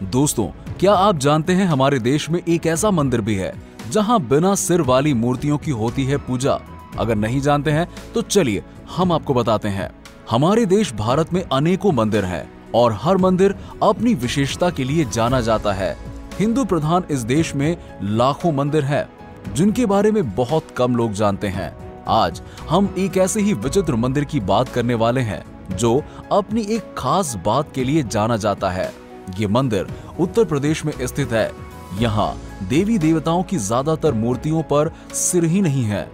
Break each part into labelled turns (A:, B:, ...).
A: दोस्तों, क्या आप जानते हैं हमारे देश में एक ऐसा मंदिर भी है, जहाँ बिना सिर वाली मूर्तियों की होती है पूजा? अगर नहीं जानते हैं तो चलिए हम आपको बताते हैं। हमारे देश भारत में अनेकों मंदिर हैं और हर मंदिर अपनी विशेषता के लिए जाना जाता है। हिंदू प्रधान इस देश में लाखों मंदिर हैं, जिनके बारे में बहुत कम लोग जानते हैं। आज हम एक ऐसे ही विचित्र मंदिर की बात करने वाले हैं, जो अपनी एक खास बात के लिए जाना जाता है। ये मंदिर उत्तर प्रदेश में स्थित है। यहाँ देवी देवताओं की ज़्यादातर मूर्तियों पर सिर ही नहीं है।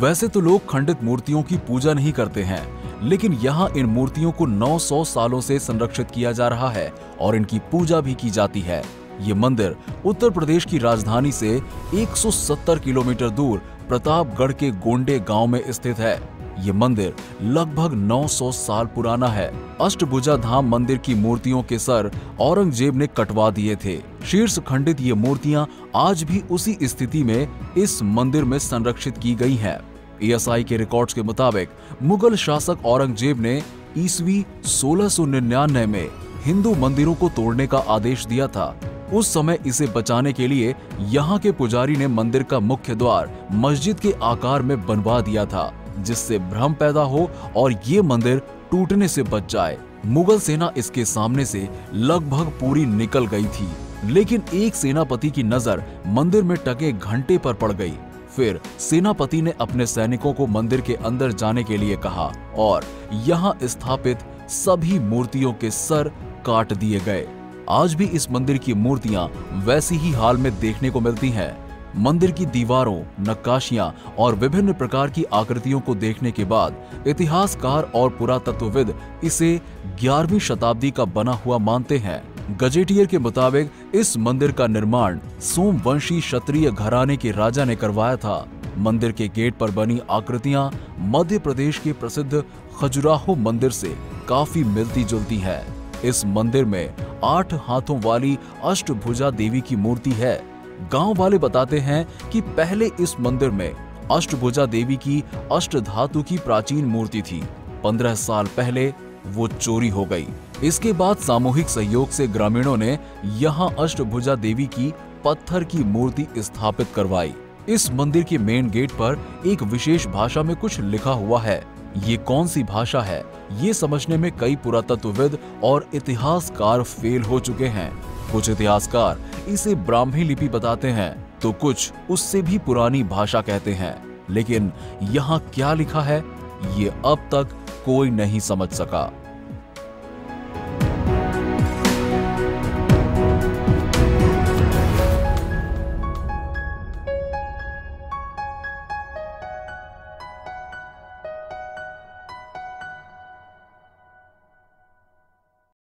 A: वैसे तो लोग खंडित मूर्तियों की पूजा नहीं करते हैं, लेकिन यहाँ इन मूर्तियों को 900 सालों से संरक्षित किया जा रहा है और इनकी पूजा भी की जाती है। ये मंदिर उत्तर प्रदेश की राजधानी से 170 किलोमीटर दूर प्रतापगढ़ के गोंडे गाँव में स्थित है। ये मंदिर लगभग 900 साल पुराना है। अष्टभुजा धाम मंदिर की मूर्तियों के सर औरंगज़ेब ने कटवा दिए थे। शीर्ष खंडित ये मूर्तियाँ आज भी उसी स्थिति में इस मंदिर में संरक्षित की गई हैं। एएसआई के रिकॉर्ड्स के मुताबिक मुगल शासक औरंगज़ेब ने ईसवी 1699 में हिंदू मंदिरों को तोड़ने का आदेश दिया था। उस समय इसे बचाने के लिए यहाँ के पुजारी ने मंदिर का मुख्य द्वार मस्जिद के आकार में बनवा दिया था। जिससे भ्रम पैदा हो और ये मंदिर टूटने से बच जाए। मुगल सेना इसके सामने से लगभग पूरी निकल गई थी, लेकिन एक सेनापति की नज़र मंदिर में टके घंटे पर पड़ गई। फिर सेनापति ने अपने सैनिकों को मंदिर के अंदर जाने के लिए कहा और यहाँ स्थापित सभी मूर्तियों के सर काट दिए गए। आज भी इस मंदिर की मूर्तियाँ वैसी ही हाल में देखने को मिलती हैं। मंदिर की दीवारों, नक्काशियाँ और विभिन्न प्रकार की आकृतियों को देखने के बाद इतिहासकार और पुरातत्वविद इसे 11वीं शताब्दी का बना हुआ मानते हैं। गजेटियर के मुताबिक इस मंदिर का निर्माण सोमवंशी क्षत्रिय घराने के राजा ने करवाया था। मंदिर के गेट पर बनी आकृतियाँ मध्य प्रदेश के प्रसिद्ध खजुराहो मंदिर से काफ़ी मिलती जुलती है। इस मंदिर में आठ हाथों वाली अष्टभुजा देवी की मूर्ति है। गाँव वाले बताते हैं कि पहले इस मंदिर में अष्टभुजा देवी की अष्ट धातु की प्राचीन मूर्ति थी। पंद्रह साल पहले वो चोरी हो गई। इसके बाद सामूहिक सहयोग से ग्रामीणों ने यहाँ अष्टभुजा देवी की पत्थर की मूर्ति स्थापित करवाई। इस मंदिर के मेन गेट पर एक विशेष भाषा में कुछ लिखा हुआ है। ये कौन सी भाषा है? ये समझने में कई पुरातत्वविद और इतिहासकार फेल हो चुके हैं। कुछ इतिहासकार इसे ब्राह्मी लिपि बताते हैं तो कुछ उससे भी पुरानी भाषा कहते हैं। लेकिन यहाँ क्या लिखा है, ये अब तक कोई नहीं समझ सका।